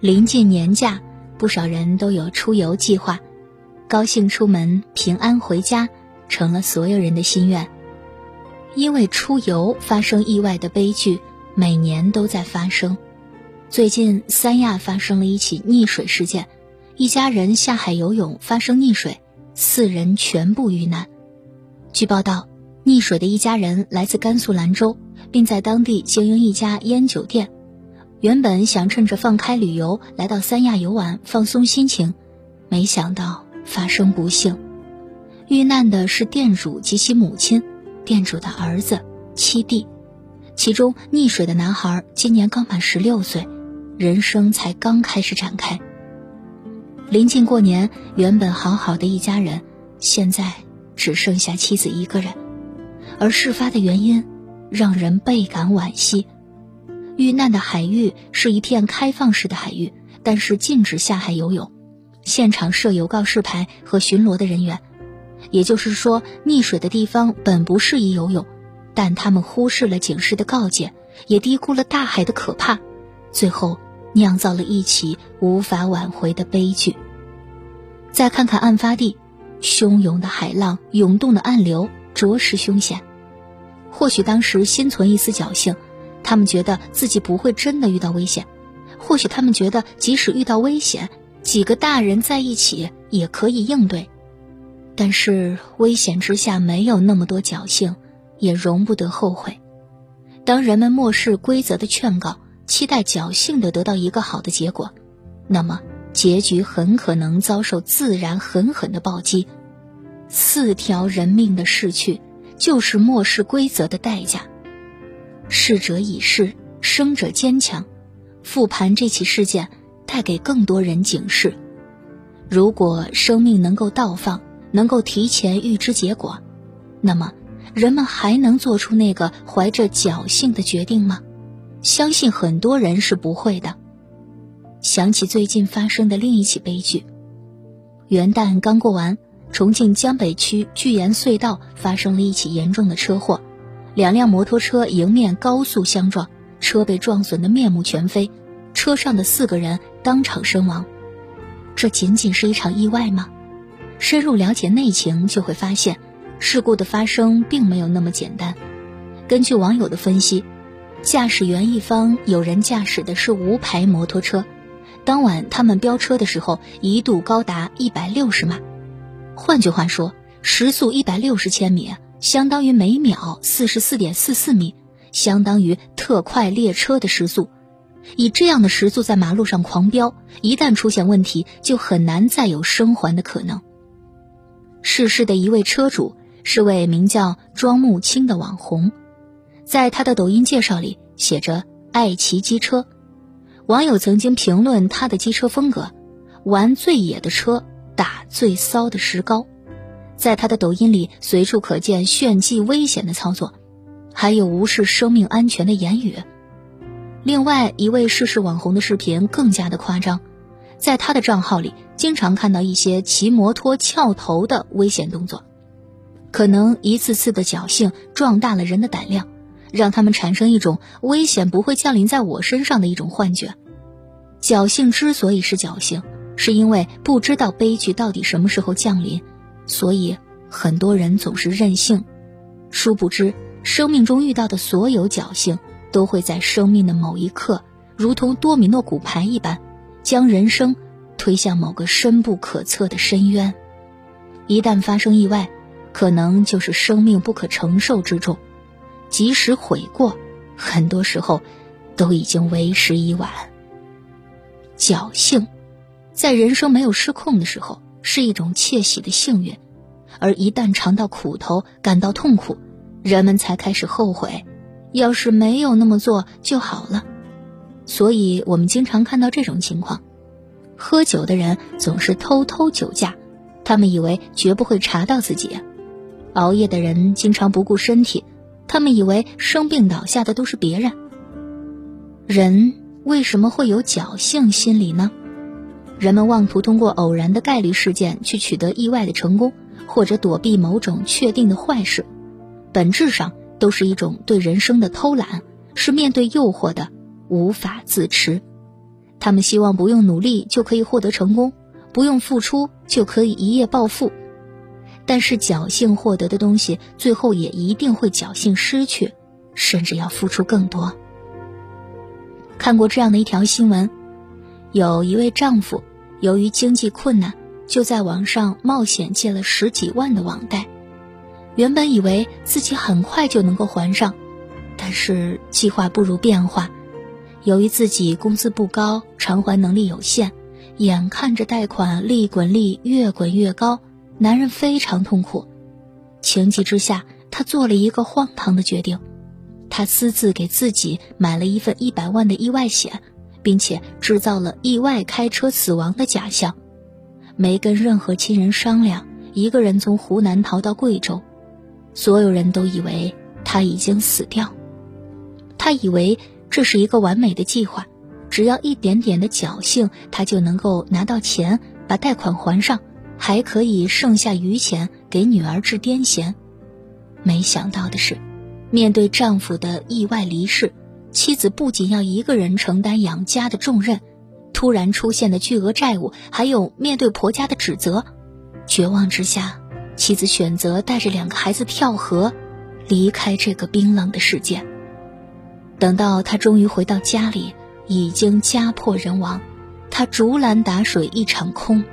临近年假，不少人都有出游计划，高兴出门，平安回家，成了所有人的心愿。因为出游发生意外的悲剧，每年都在发生。最近，三亚发生了一起溺水事件，一家人下海游泳发生溺水，四人全部遇难。据报道，溺水的一家人来自甘肃兰州，并在当地经营一家烟酒店。原本想趁着放开旅游来到三亚游玩放松心情，没想到发生不幸，遇难的是店主及其母亲、店主的儿子、七弟，其中溺水的男孩今年刚满十六岁，人生才刚开始展开。临近过年，原本好好的一家人，现在只剩下妻子一个人，而事发的原因让人倍感惋惜。遇难的海域是一片开放式的海域，但是禁止下海游泳，现场设有告示牌和巡逻的人员。也就是说，溺水的地方本不适宜游泳，但他们忽视了警示的告诫，也低估了大海的可怕，最后酿造了一起无法挽回的悲剧。再看看案发地，汹涌的海浪、涌动的暗流，着实凶险。或许当时心存一丝侥幸。他们觉得自己不会真的遇到危险，或许他们觉得即使遇到危险，几个大人在一起也可以应对。但是危险之下没有那么多侥幸，也容不得后悔。当人们漠视规则的劝告，期待侥幸的得到一个好的结果，那么结局很可能遭受自然狠狠的暴击。四条人命的逝去，就是漠视规则的代价。逝者已逝，生者坚强。复盘这起事件，带给更多人警示：如果生命能够倒放，能够提前预知结果，那么人们还能做出那个怀着侥幸的决定吗？相信很多人是不会的。想起最近发生的另一起悲剧，元旦刚过完，重庆江北区巨岩隧道发生了一起严重的车祸。两辆摩托车迎面高速相撞，车被撞损得面目全非，车上的四个人当场身亡。这仅仅是一场意外吗？深入了解内情，就会发现，事故的发生并没有那么简单。根据网友的分析，驾驶员一方有人驾驶的是无牌摩托车，当晚他们飙车的时候一度高达一百六十码，换句话说，时速一百六十千米。相当于每秒四十四点四四米，相当于特快列车的时速。以这样的时速在马路上狂飙，一旦出现问题，就很难再有生还的可能。逝世的一位车主是位名叫庄木青的网红，在他的抖音介绍里写着“爱骑机车”。网友曾经评论他的机车风格：玩最野的车，打最骚的石膏。在他的抖音里，随处可见炫技危险的操作，还有无视生命安全的言语。另外一位逝世网红的视频更加的夸张，在他的账号里，经常看到一些骑摩托翘头的危险动作。可能一次次的侥幸壮大了人的胆量，让他们产生一种危险不会降临在我身上的一种幻觉。侥幸之所以是侥幸，是因为不知道悲剧到底什么时候降临。所以，很多人总是任性，殊不知，生命中遇到的所有侥幸，都会在生命的某一刻，如同多米诺骨牌一般，将人生推向某个深不可测的深渊。一旦发生意外，可能就是生命不可承受之重，即使悔过，很多时候，都已经为时已晚。侥幸，在人生没有失控的时候。是一种窃喜的幸运，而一旦尝到苦头，感到痛苦，人们才开始后悔。要是没有那么做就好了。所以，我们经常看到这种情况：喝酒的人总是偷偷酒驾，他们以为绝不会查到自己；熬夜的人经常不顾身体，他们以为生病倒下的都是别人。人为什么会有侥幸心理呢？人们妄图通过偶然的概率事件去取得意外的成功，或者躲避某种确定的坏事，本质上都是一种对人生的偷懒，是面对诱惑的无法自持。他们希望不用努力就可以获得成功，不用付出就可以一夜暴富。但是侥幸获得的东西，最后也一定会侥幸失去，甚至要付出更多。看过这样的一条新闻，有一位丈夫由于经济困难，就在网上冒险借了十几万的网贷。原本以为自己很快就能够还上，但是计划不如变化。由于自己工资不高，偿还能力有限，眼看着贷款利滚利，越滚越高。男人非常痛苦，情急之下，他做了一个荒唐的决定，他私自给自己买了一份一百万的意外险，并且制造了意外开车死亡的假象，没跟任何亲人商量，一个人从湖南逃到贵州，所有人都以为他已经死掉，他以为这是一个完美的计划，只要一点点的侥幸，他就能够拿到钱，把贷款还上。还可以剩下余钱给女儿治癫痫，没想到的是，面对丈夫的意外离世，妻子不仅要一个人承担养家的重任，突然出现的巨额债务，还有面对婆家的指责，绝望之下，妻子选择带着两个孩子跳河，离开这个冰冷的世界。等到他终于回到家里，已经家破人亡，他竹篮打水一场空。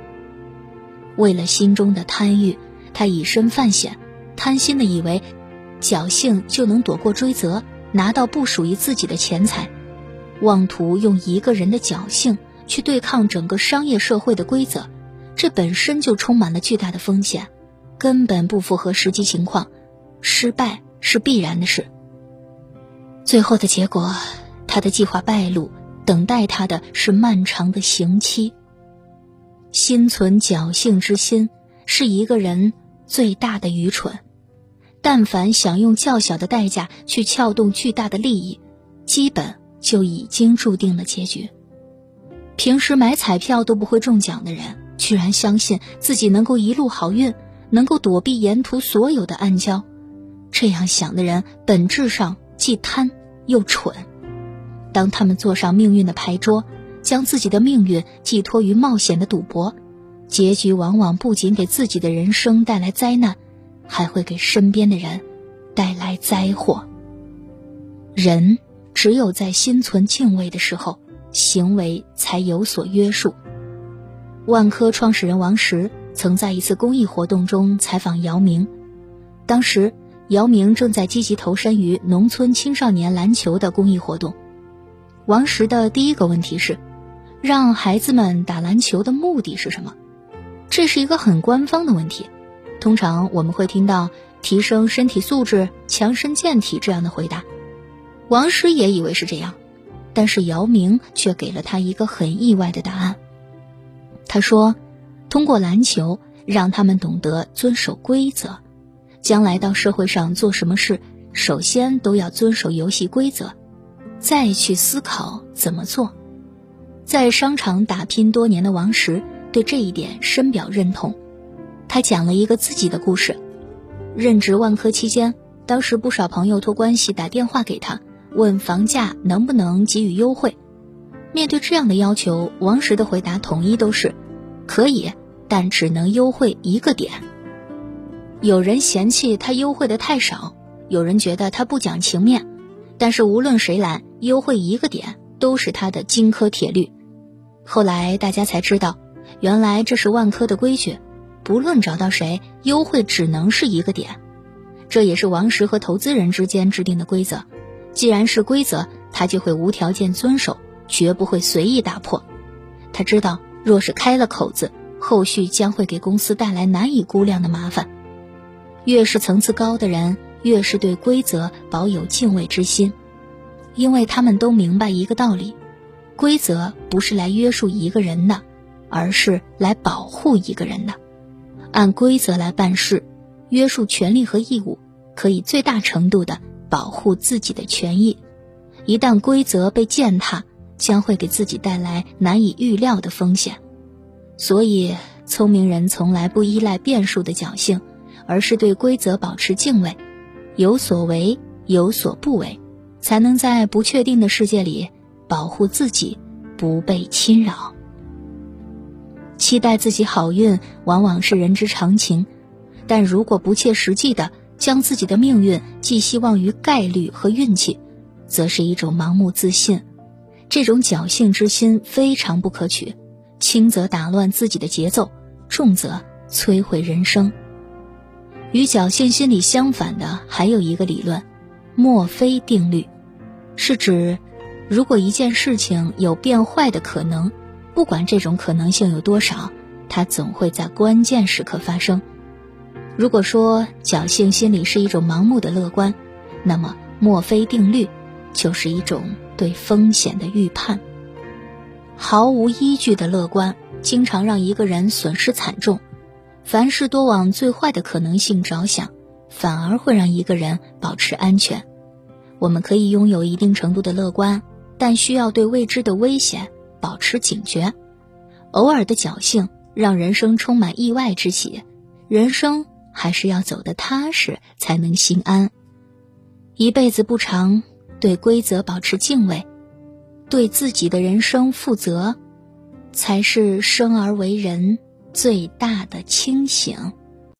为了心中的贪欲，他以身犯险，贪心的以为侥幸就能躲过追责，拿到不属于自己的钱财，妄图用一个人的侥幸去对抗整个商业社会的规则，这本身就充满了巨大的风险，根本不符合实际情况，失败是必然的事。最后的结果，他的计划败露，等待他的是漫长的刑期。心存侥幸之心是一个人最大的愚蠢。但凡想用较小的代价去撬动巨大的利益，基本就已经注定了结局。平时买彩票都不会中奖的人，居然相信自己能够一路好运，能够躲避沿途所有的暗礁。这样想的人，本质上既贪又蠢。当他们坐上命运的牌桌。将自己的命运寄托于冒险的赌博，结局往往不仅给自己的人生带来灾难，还会给身边的人带来灾祸。人只有在心存敬畏的时候，行为才有所约束。万科创始人王石曾在一次公益活动中采访姚明，当时姚明正在积极投身于农村青少年篮球的公益活动。王石的第一个问题是。让孩子们打篮球的目的是什么？这是一个很官方的问题。通常我们会听到提升身体素质、强身健体这样的回答。王石也以为是这样，但是姚明却给了他一个很意外的答案。他说：“通过篮球，让他们懂得遵守规则，将来到社会上做什么事，首先都要遵守游戏规则，再去思考怎么做。”在商场打拼多年的王石对这一点深表认同。他讲了一个自己的故事：任职万科期间，当时不少朋友托关系打电话给他，问房价能不能给予优惠。面对这样的要求，王石的回答统一都是：可以，但只能优惠一个点。有人嫌弃他优惠的太少，有人觉得他不讲情面，但是无论谁来，优惠一个点都是他的金科铁律。后来大家才知道，原来这是万科的规矩，不论找到谁，优惠只能是一个点。这也是王石和投资人之间制定的规则。既然是规则，他就会无条件遵守，绝不会随意打破。他知道，若是开了口子，后续将会给公司带来难以估量的麻烦。越是层次高的人，越是对规则保有敬畏之心，因为他们都明白一个道理。规则不是来约束一个人的，而是来保护一个人的。按规则来办事，约束权利和义务，可以最大程度的保护自己的权益。一旦规则被践踏，将会给自己带来难以预料的风险。所以，聪明人从来不依赖变数的侥幸，而是对规则保持敬畏，有所为，有所不为，才能在不确定的世界里。保护自己，不被侵扰。期待自己好运，往往是人之常情，但如果不切实际的将自己的命运寄希望于概率和运气，则是一种盲目自信。这种侥幸之心非常不可取，轻则打乱自己的节奏，重则摧毁人生。与侥幸心理相反的还有一个理论——墨菲定律，是指如果一件事情有变坏的可能。不管这种可能性有多少，它总会在关键时刻发生。如果说侥幸心理是一种盲目的乐观，那么墨菲定律就是一种对风险的预判。毫无依据的乐观，经常让一个人损失惨重。凡事多往最坏的可能性着想，反而会让一个人保持安全。我们可以拥有一定程度的乐观，但需要对未知的危险。保持警觉，偶尔的侥幸让人生充满意外之喜。人生还是要走得踏实，才能心安。一辈子不长，对规则保持敬畏，对自己的人生负责，才是生而为人最大的清醒。